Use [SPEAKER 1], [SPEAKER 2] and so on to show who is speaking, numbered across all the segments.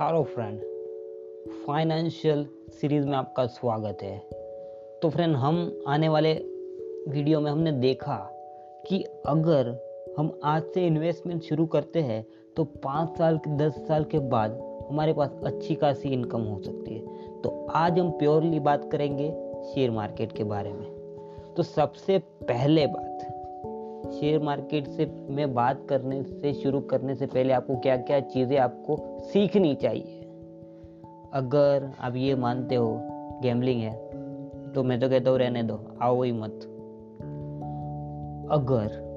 [SPEAKER 1] Hello friend financial series में आपका स्वागत है। तो फ्रेंड हम आने वाले वीडियो में हमने देखा कि अगर हम आज से इन्वेस्टमेंट शुरू करते हैं तो पाँच साल दस साल के बाद हमारे पास अच्छी खासी इनकम हो सकती है। तो आज हम प्योरली बात करेंगे शेयर मार्केट के बारे में। तो सबसे पहले बात शेयर मार्केट से में बात करने से, शुरू करने से पहले आपको क्या क्या चीज़ें आपको सीखनी चाहिए? अगर आप ये मानते हो गैमलिंग है तो मैं तो कहता हूँ रहने दो, आओ ही मत। अगर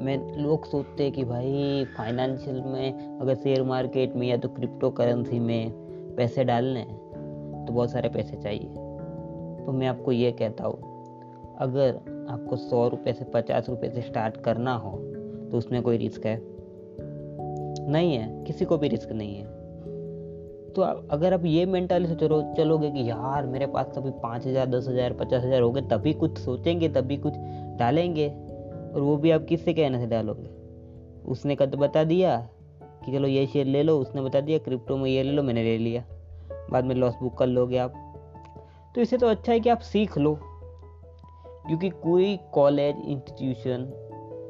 [SPEAKER 1] मैं, लोग सोचते हैं कि भाई फाइनेंशियल में अगर शेयर मार्केट में या तो क्रिप्टो करेंसी में पैसे डालने तो बहुत सारे पैसे चाहिए। तो मैं आपको ये कहता हूँ, अगर आपको सौ रुपये से पचास रुपये से स्टार्ट करना हो तो उसमें कोई रिस्क है? नहीं है, किसी को भी रिस्क नहीं है। तो अगर आप ये मेंटाली से चलो चलोगे कि यार, मेरे पास कभी पाँच हज़ार, दस हज़ार, पचास हज़ार हो गए, तभी कुछ सोचेंगे, तभी कुछ डालेंगे, और वो भी आप किससे कहने से डालोगे? उसने कद बता दिया कि चलो ये शेयर ले लो, उसने बता दिया क्रिप्टो में ये ले लो, मैंने ले लिया। बाद में लॉस बुक कर लोगे आप। तो इससे तो अच्छा है कि आप सीख लो। क्योंकि कोई कॉलेज इंस्टीट्यूशन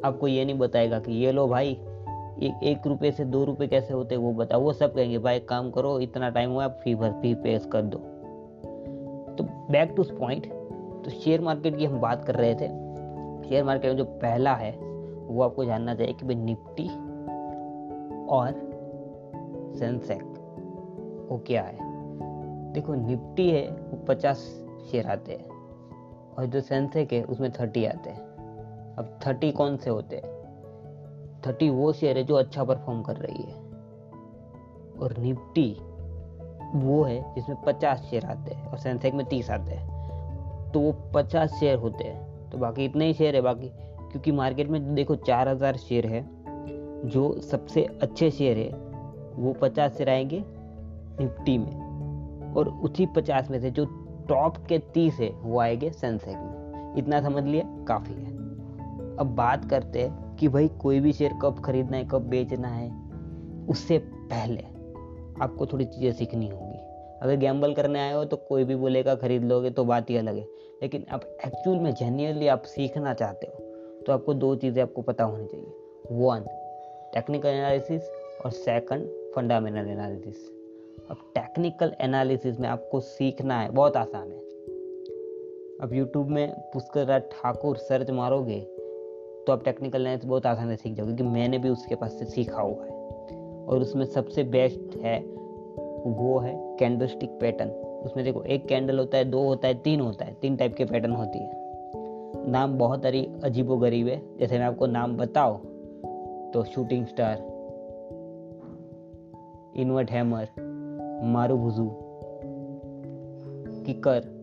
[SPEAKER 1] आपको ये नहीं बताएगा कि ये लो भाई, एक एक रुपये से दो रुपये कैसे होते वो बताओ। वो सब कहेंगे, भाई काम करो, इतना टाइम हुआ आप फ़ी भर फ़ी पे कर दो। तो बैक टू पॉइंट तो शेयर मार्केट की हम बात कर रहे थे। शेयर मार्केट में जो पहला है, वो आपको जानना चाहिए कि भाई निफ्टी और सेंसेक वो क्या है। देखो, निफ्टी है, वो पचास शेयर आते हैं। और जो सेंसेक है उसमें थर्टी आते हैं। अब थर्टी कौन से होते हैं? थर्टी वो शेयर है जो अच्छा परफॉर्म कर रही है। और निफ्टी वो है जिसमें पचास शेयर आते हैं और सेंसेक में तीस आते हैं। तो वो पचास शेयर होते हैं। तो बाकी इतने ही शेयर है बाकी, क्योंकि मार्केट में देखो चार हज़ार शेयर है, जो सबसे अच्छे शेयर है, वो पचास शेयर आएँगे निफ्टी में। और उसी पचास में से जो टॉप के तीस है, वो आएँगे सेंसेक में। इतना समझ लिया? काफ़ी है। अब बात करते हैं कि भाई कोई भी शेयर कब खरीदना है, कब बेचना है, उससे पहले आपको थोड़ी चीज़ें सीखनी होगी। अगर गैम्बल करने आए हो तो कोई भी बोलेगा खरीद लोगे तो बात ही अलग है। लेकिन अब एक्चुअल में जेन्यनली आप सीखना चाहते हो तो आपको दो चीज़ें आपको पता होनी चाहिए। वन टेक्निकल एनालिसिस और सेकंड फंडामेंटल एनालिसिस अब टेक्निकल एनालिसिस में आपको सीखना है, बहुत आसान है। अब यूट्यूब में पुष्कर राज ठाकुर सर्च मारोगे तो आप टेक्निकल एनालिसिस बहुत आसानी से सीख जाओगे क्योंकि मैंने भी उसके पास से सीखा हुआ है। और उसमें सबसे बेस्ट है, वो है कैंडलस्टिक पैटर्न उसमें देखो, एक कैंडल होता है, दो होता है, तीन होता है, तीन टाइप के पैटर्न होती है। नाम बहुत सारी अजीबो गरीब है, जैसे मैं आपको नाम बताओ तो shooting star invert hammer marubozu kicker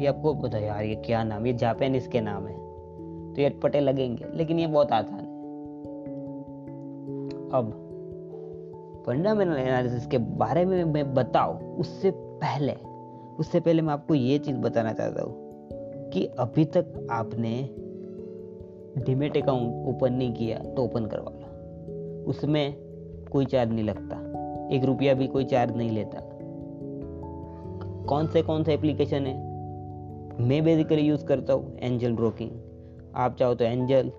[SPEAKER 1] ये आपको बता यार, ये क्या नाम ये जापानीज के नाम है। तो ये अटपटे लगेंगे, लेकिन ये बहुत आसान है। अब फंडामेंटल एनालिसिस के बारे में मैं बताऊँ, उससे पहले उससे पहले मैं आपको ये चीज़ बताना चाहता हूँ, कि अभी तक आपने डिमेट अकाउंट ओपन नहीं किया तो ओपन करवा लो। उसमें कोई चार्ज नहीं लगता। एक रुपया भी कोई चार्ज नहीं लेता। कौन से कौन से एप्लीकेशन है? मैं बेसिकली यूज़ करता हूँ एंजल ब्रोकिंग आप चाहो तो एंजल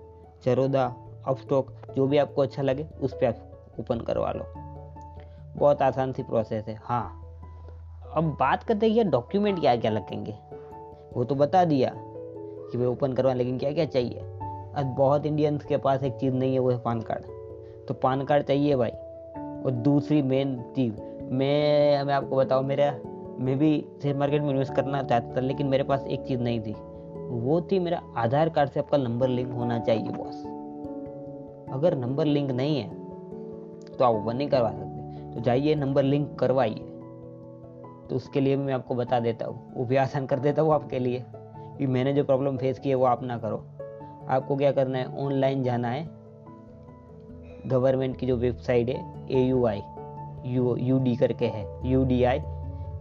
[SPEAKER 1] चरोदा अपस्टॉक जो भी आपको अच्छा लगे, उस पर आप ओपन करवा लो। बहुत आसान सी प्रोसेस है। हाँ। अब बात करते हैं डॉक्यूमेंट क्या क्या लगेंगे। वो तो बता दिया कि भाई ओपन करवा लेकिन क्या क्या चाहिए? अब बहुत इंडियंस के पास एक चीज़ नहीं है, वो है पान कार्ड तो पान कार्ड चाहिए भाई। और दूसरी मेन चीज़, मैं मैं आपको बताऊँ, मेरा, मैं भी शेयर मार्केट में इन्वेस्ट करना चाहता था, लेकिन मेरे पास एक चीज़ नहीं थी। वो थी मेरा आधार कार्ड से आपका नंबर लिंक होना चाहिए बॉस अगर नंबर लिंक नहीं है तो आप ओपन नहीं करवा सकते। तो जाइए नंबर लिंक करवाइए। तो उसके लिए मैं आपको बता देता हूँ। वो भी आसान कर देता हूँ आपके लिए। कि मैंने जो प्रॉब्लम फेस की है, वो आप ना करो। आपको क्या करना है? ऑनलाइन जाना है। गवर्नमेंट की जो वेबसाइट है A U I U U D करके है यू डी आई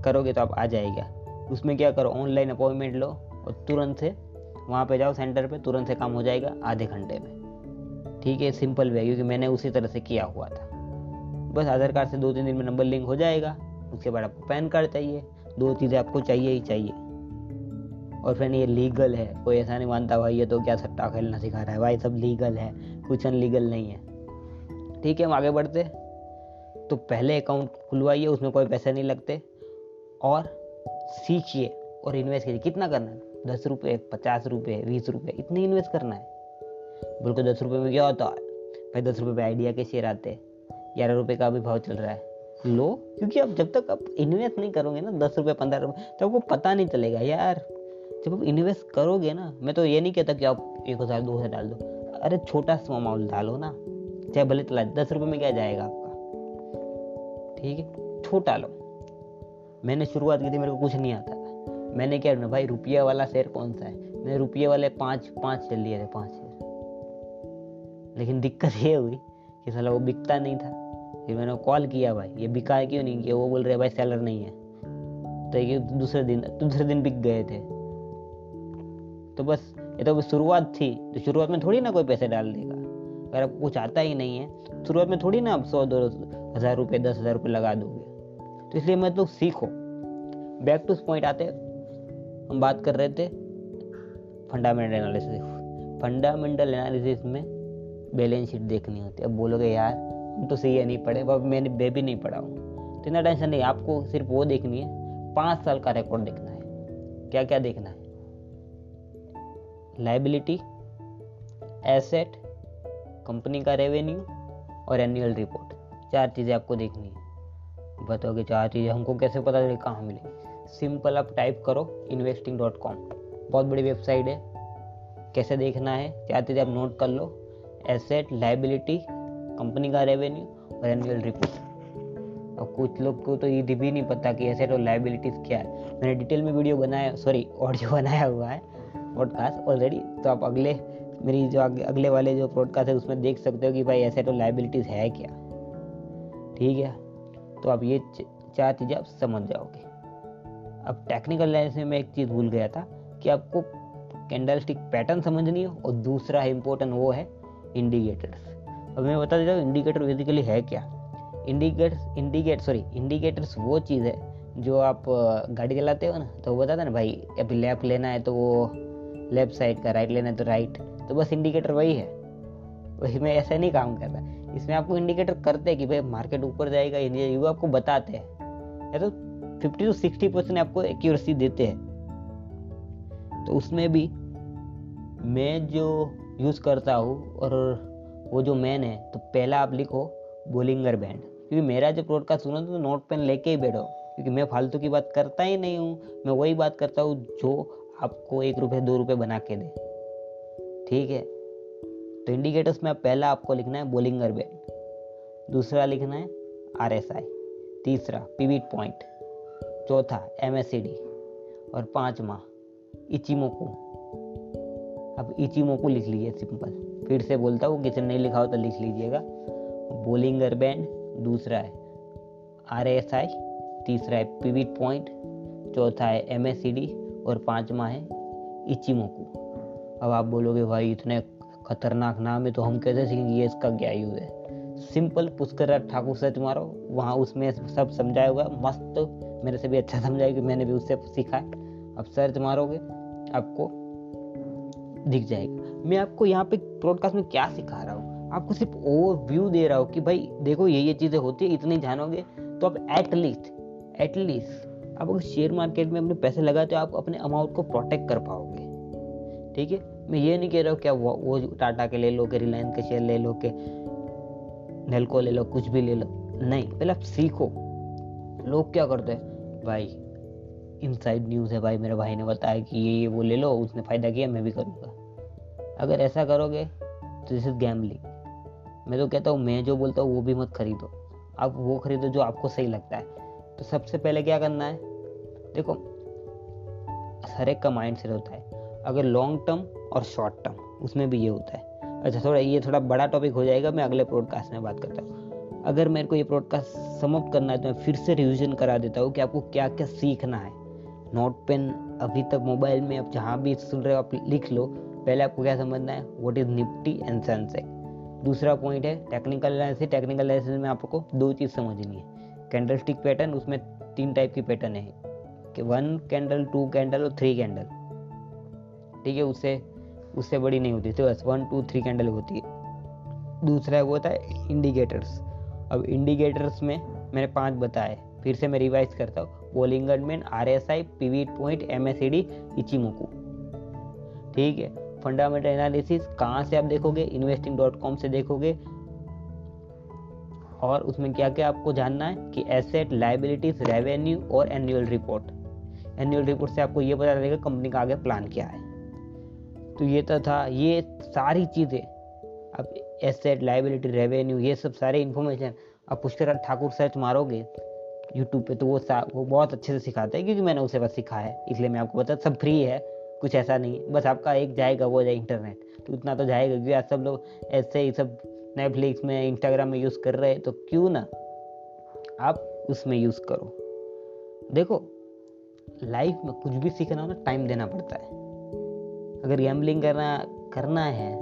[SPEAKER 1] करोगे तो आप आ जाएगा। उसमें क्या करो ऑनलाइन अपॉइंटमेंट लो और तुरंत से वहाँ पे जाओ सेंटर पे, तुरंत से काम हो जाएगा आधे घंटे में। ठीक है सिंपल वे क्योंकि मैंने उसी तरह से किया हुआ था। बस आधार कार्ड से दो तीन दिन में नंबर लिंक हो जाएगा, उसके बाद आपको पैन कार्ड चाहिए, दो चीज़ें आपको चाहिए ही चाहिए। और फिर ये लीगल है, कोई ऐसा नहीं मानता, भाई, ये तो क्या सट्टा खेलना सिखा रहा है? भाई, सब लीगल है, कुछ अनलीगल नहीं है। ठीक है, हम आगे बढ़ते। तो पहले अकाउंट खुलवाइए, उसमें कोई पैसे नहीं लगते। और सीखिए और इन्वेस्ट कीजिए। कितना करना है? दस रुपये पचास रुपये बीस रुपये इतने इन्वेस्ट करना है। बिल्कुल दस रुपये में क्या होता है? भाई दस रुपये पे आइडिया के शेयर आते हैं। ग्यारह रुपये का भी भाव चल रहा है। लो, क्योंकि आप जब तक आप इन्वेस्ट नहीं करोगे ना, दस रुपये पंद्रह रुपये तो आपको पता नहीं चलेगा यार। जब आप इन्वेस्ट करोगे ना, मैं तो ये नहीं कहता कि आप एक हज़ार, दो हज़ार डाल दो। अरे छोटा सा अमाउंट डालो ना। चाहे भले चला दस रुपये में क्या जाएगा आपका? ठीक है? छोटा लो। मैंने शुरुआत की थी, मेरे को कुछ नहीं आता था। मैंने क्या भाई रुपया वाला शेयर कौन सा है? मैंने रुपये वाले पाँच पाँच चल लिए थे, पाँच शेयर। लेकिन दिक्कत ये हुई कि साला वो बिकता नहीं था। फिर मैंने कॉल किया भाई, ये बिका क्यों नहीं? किया वो बोल रहे भाई सेलर नहीं है। तो ये दूसरे दिन दूसरे दिन बिक गए थे। तो बस, ये तो शुरुआत थी तो शुरुआत में थोड़ी ना कोई पैसे डाल देगा। अगर आपको कुछ आता ही नहीं है, शुरुआत में थोड़ी ना आप सौ, दो हज़ार रुपये, दस हज़ार रुपये लगा दोगे। तो इसलिए मैं तो सीखो। बैक टू पॉइंट आते हम बात कर रहे थे फंडामेंटल एनालिसिस फंडामेंटल एनालिसिस में बैलेंस शीट देखनी होती है। अब बोलोगे, यार, हम तो सही है, नहीं पढ़े। अब मैंने बे भी नहीं पढ़ा हूँ। तो इतना टेंशन नहीं, आपको सिर्फ़ वो देखनी है। पाँच साल का रिकॉर्ड देखना है। क्या क्या देखना है? लाइबिलिटी एसेट कंपनी का रेवेन्यू और एनुअल रिपोर्ट चार चीज़ें आपको देखनी है। बताओगे चार चीज़ें, हमको कैसे पता चले, कहाँ मिले सिंपल आप टाइप करो इन्वेस्टिंग डॉट कॉम बहुत बड़ी वेबसाइट है। कैसे देखना है? चार चीज़ें आप नोट कर लो। एसेट लाइबिलिटी कंपनी का रेवेन्यू और एनुअल रिपोर्ट और कुछ लोग को तो ये भी नहीं पता कि एसेट और लाइबिलिटीज़ क्या है। मैंने डिटेल में वीडियो बनाया सॉरी ऑडियो बनाया हुआ है पॉडकास्ट ऑलरेडी तो आप अगले मेरी जो अगले वाले जो पॉडकास्ट है, उसमें देख सकते हो कि भाई ऐसे तो लाइबिलिटीज़ है क्या? ठीक है? तो आप ये चार चीज़ें आप समझ जाओगे। अब टेक्निकल लाइन में मैं एक चीज़ भूल गया था कि आपको कैंडल स्टिक पैटर्न समझनी हो और दूसरा इम्पोर्टेंट वो है इंडिकेटर्स अब मैं बता देता हूँ इंडिकेटर बेसिकली है क्या? इंडिकेटर्स इंडिकेट सॉरी इंडिकेटर्स वो चीज़ है जो आप गाड़ी चलाते हो ना तो बताते ना, भाई, अभी लेफ़्ट लेना है तो वो लेफ़्ट साइड का राइट लेना है तो राइट तो बस इंडिकेटर वही है। वही में ऐसा नहीं काम करता। इसमें आपको इंडिकेटर करते हैं कि भाई मार्केट ऊपर जाएगा ये वो आपको बताते हैं। या तो फिफ्टी टू सिक्सटी परसेंट आपको एक्यूरेसी देते हैं। तो उसमें भी मैं जो यूज़ करता हूँ और वो जो मैन है तो पहला आप लिखो बोलिंगर बैंड क्योंकि मेरा जो प्रोडकास्ट सुनो तो नोट पेन लेके ही बैठो। क्योंकि मैं फालतू की बात करता ही नहीं हूँ। मैं वही बात करता हूँ जो आपको एक रुपये दो रुपये बना के दे। ठीक है? तो इंडिकेटर्स में पहला आपको लिखना है बोलिंगर बैंड दूसरा लिखना है आर एस आई तीसरा पीवीट पॉइंट चौथा एम एस सी डी और पाँचवा इचिमोको अब इचिमोको लिख लीजिए सिंपल फिर से बोलता हूँ, किसी ने नहीं लिखा हो तो लिख लीजिएगा। बोलिंगर बैंड दूसरा है आर एस आई तीसरा है पीवीट पॉइंट चौथा है एम एस सी डी और पांचवा है इचिमोकू अब आप बोलोगे, भाई, इतने खतरनाक नाम है तो हम कैसे सीखेंगे? ये इसका क्या यूज़ है। सिंपल पुष्कर ठाकुर सर्च मारो वहाँ उसमें सब समझाया हुआ, मस्त मेरे से भी अच्छा समझाया कि मैंने भी उससे सीखा है। अब सर्च मारोगे आपको दिख जाएगा। मैं आपको यहाँ पे ब्रॉडकास्ट में क्या सिखा रहा हूँ? आपको सिर्फ़ ओवर व्यू दे रहा हूँ कि, भाई, देखो ये ये चीज़ें होती है, इतनी जानोगे तो आप एटलीस्ट एटलीस्ट आप अगर शेयर मार्केट में अपने पैसे लगाते हो, आप अपने अमाउंट को प्रोटेक्ट कर पाओगे। ठीक है? मैं ये नहीं कह रहा हूँ क्या वो, वो टाटा के ले लो के रिलायंस के शेयर ले लो के नेलको ले लो कुछ भी ले लो। नहीं पहले आप सीखो। लोग क्या करते हैं? भाई इनसाइड न्यूज़ है भाई मेरे भाई ने बताया कि ये ये वो ले लो उसने फ़ायदा किया मैं भी करूँगा। अगर ऐसा करोगे तो दिस इज़ गैमलिंग मैं तो कहता हूँ मैं जो बोलता हूँ वो भी मत खरीदो। आप वो खरीदो जो आपको सही लगता है। तो सबसे पहले क्या करना है? देखो हर एक का माइंड सेट होता है। अगर लॉन्ग टर्म और शॉर्ट टर्म उसमें भी ये होता है। अच्छा थोड़ा ये थोड़ा बड़ा टॉपिक हो जाएगा, मैं अगले प्रोडकास्ट में बात करता हूँ। अगर मेरे को ये प्रोडकास्ट समाप्त करना है तो मैं फिर से रिविजन करा देता हूँ कि आपको क्या क्या सीखना है। नोट पेन अभी तक मोबाइल में आप जहाँ भी सुन रहे हो, आप लिख लो। पहले आपको क्या समझना है? What is Nifty and Sensex दूसरा पॉइंट है टेक्निकल एनालिसिस टेक्निकल एनालिसिस में आपको दो चीज़ समझनी है। कैंडल स्टिक पैटर्न उसमें तीन टाइप की पैटर्न है। कि वन कैंडल टू कैंडल और थ्री कैंडल ठीक है, उससे उससे बड़ी नहीं होती तो बस वन टू थ्री कैंडल होती है। दूसरा वो होता है इंडिकेटर्स अब इंडिकेटर्स में मैंने पाँच बताए, फिर से मैं रिवाइज करता हूँ। Bollinger R S I pivot point M S D Ichimoku ठीक है फंडामेंटल एनालिसिस कहाँ से आप देखोगे? इन्वेस्टिंग डॉट कॉम से देखोगे। और उसमें क्या क्या आपको जानना है? कि एसेट लाइबिलिटीज रेवेन्यू और एनुअल रिपोर्ट एनुअल रिपोर्ट से आपको ये पता चलेगा कंपनी का आगे प्लान क्या है। तो ये तो था, ये सारी चीज़ें। अब एसेट लाइबिलिटी रेवेन्यू ये सब सारे इन्फॉर्मेशन अब पुष्कर ठाकुर सर्च मारोगे यूट्यूब पे तो वो वो बहुत अच्छे से सिखाते हैं, क्योंकि मैंने उसे बस सिखा है। इसलिए मैं आपको बता, सब फ्री है, कुछ ऐसा नहीं है। बस आपका एक जाएगा, वो जाए इंटरनेट तो उतना तो जाएगा, क्योंकि आज सब लोग ऐसे ही सब नेटफ्लिक्स में इंस्टाग्राम में यूज़ कर रहे हैं तो क्यों ना आप उसमें यूज़ करो। देखो लाइफ में कुछ भी सीखना हो ना टाइम देना पड़ता है। अगर गैम्बलिंग करना करना है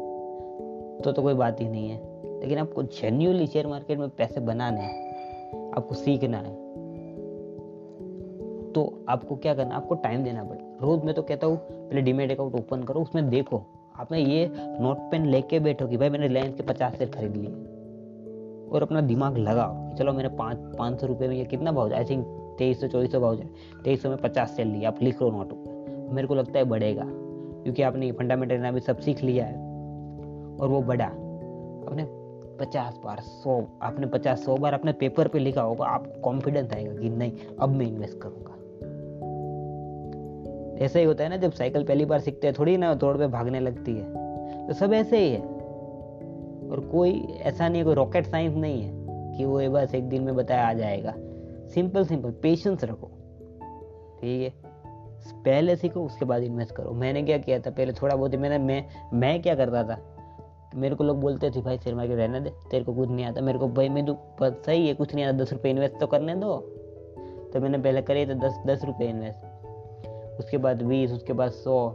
[SPEAKER 1] तो तो कोई बात ही नहीं है। लेकिन आपको जेन्यूनली शेयर मार्केट में पैसे बनाने हैं आपको सीखना है तो आपको क्या करना आपको टाइम देना पड़ेगा रोज मैं तो कहता हूँ पहले डीमेट अकाउंट ओपन करो उसमें देखो आपने ये नोट पेन लेके बैठो कि भाई मैंने रिलायंस के पचास शेयर खरीद लिए। और अपना दिमाग लगाओ कि चलो मैंने पाँच पाँच सौ रुपये में ये कितना भाव आई थिंक तेईस सौ चौबीस सौ भाव जाए। तेईस सौ में पचास शेयर लिए आप लिख लो नोट मेरे को लगता है बढ़ेगा। क्योंकि आपने फंडामेंटल भी सब सीख लिया है। और वो बढ़ा आपने पचास बार, सौ, आपने पचास, सौ बार अपने पेपर पे लिखा होगा आपको कॉन्फिडेंस आएगा कि नहीं, अब मैं इन्वेस्ट करूँगा। ऐसा ही होता है ना, जब साइकिल पहली बार सीखते हैं, थोड़ी ना तोड़ पे भागने लगती है। तो सब ऐसे ही है। और कोई ऐसा नहीं है, कोई रॉकेट साइंस नहीं है कि वो बस एक दिन में बताया आ जाएगा। सिंपल सिंपल पेशेंस रखो। ठीक है? पहले सीखो उसके बाद इन्वेस्ट करो। मैंने क्या किया था? पहले थोड़ा बहुत मैंने, मैं मैं क्या करता था? मेरे को लोग बोलते थे, भाई, शेयर मार्केट रहने दे, तेरे को कुछ नहीं आता। मेरे को, भाई, मैं तो सही है, कुछ नहीं आता, दस रुपये इन्वेस्ट तो करने दो। तो मैंने पहले करे थे दस दस रुपये इन्वेस्ट उसके बाद बीस, उसके बाद सौ,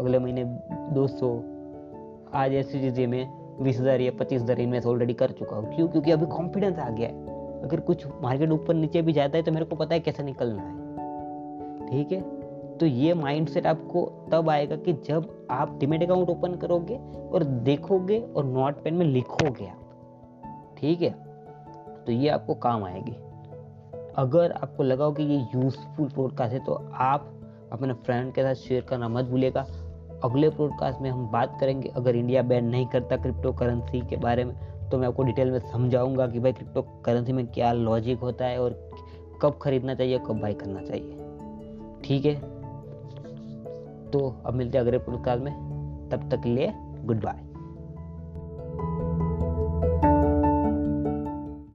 [SPEAKER 1] अगले महीने दो सौ। आज ऐसी चीज़ें मैं बीस हज़ार या पच्चीस हज़ार इन्वेस्ट ऑलरेडी कर चुका हूँ। क्यों? क्योंकि अभी कॉन्फिडेंस आ गया है। अगर कुछ मार्केट ऊपर नीचे भी जाता है तो मेरे को पता है कैसे निकलना है। ठीक है? तो ये माइंडसेट आपको तब आएगा कि जब आप डिमेट अकाउंट ओपन करोगे और देखोगे और नोट पेन में लिखोगे आप। ठीक है? तो ये आपको काम आएगी। अगर आपको लगा हो कि ये यूजफुल पॉडकास्ट है तो आप अपने फ्रेंड के साथ शेयर करना मत भूलिएगा। अगले पॉडकास्ट में हम बात करेंगे। अगर इंडिया बैन नहीं करता क्रिप्टो करेंसी के बारे में तो मैं आपको डिटेल में समझाऊँगा कि भाई क्रिप्टो करेंसी में क्या लॉजिक होता है और कब खरीदना चाहिए, कब बाई करना चाहिए। ठीक है? तो अब मिलते हैं अगले पॉडकास्ट में। तब तक लिए गुड बाय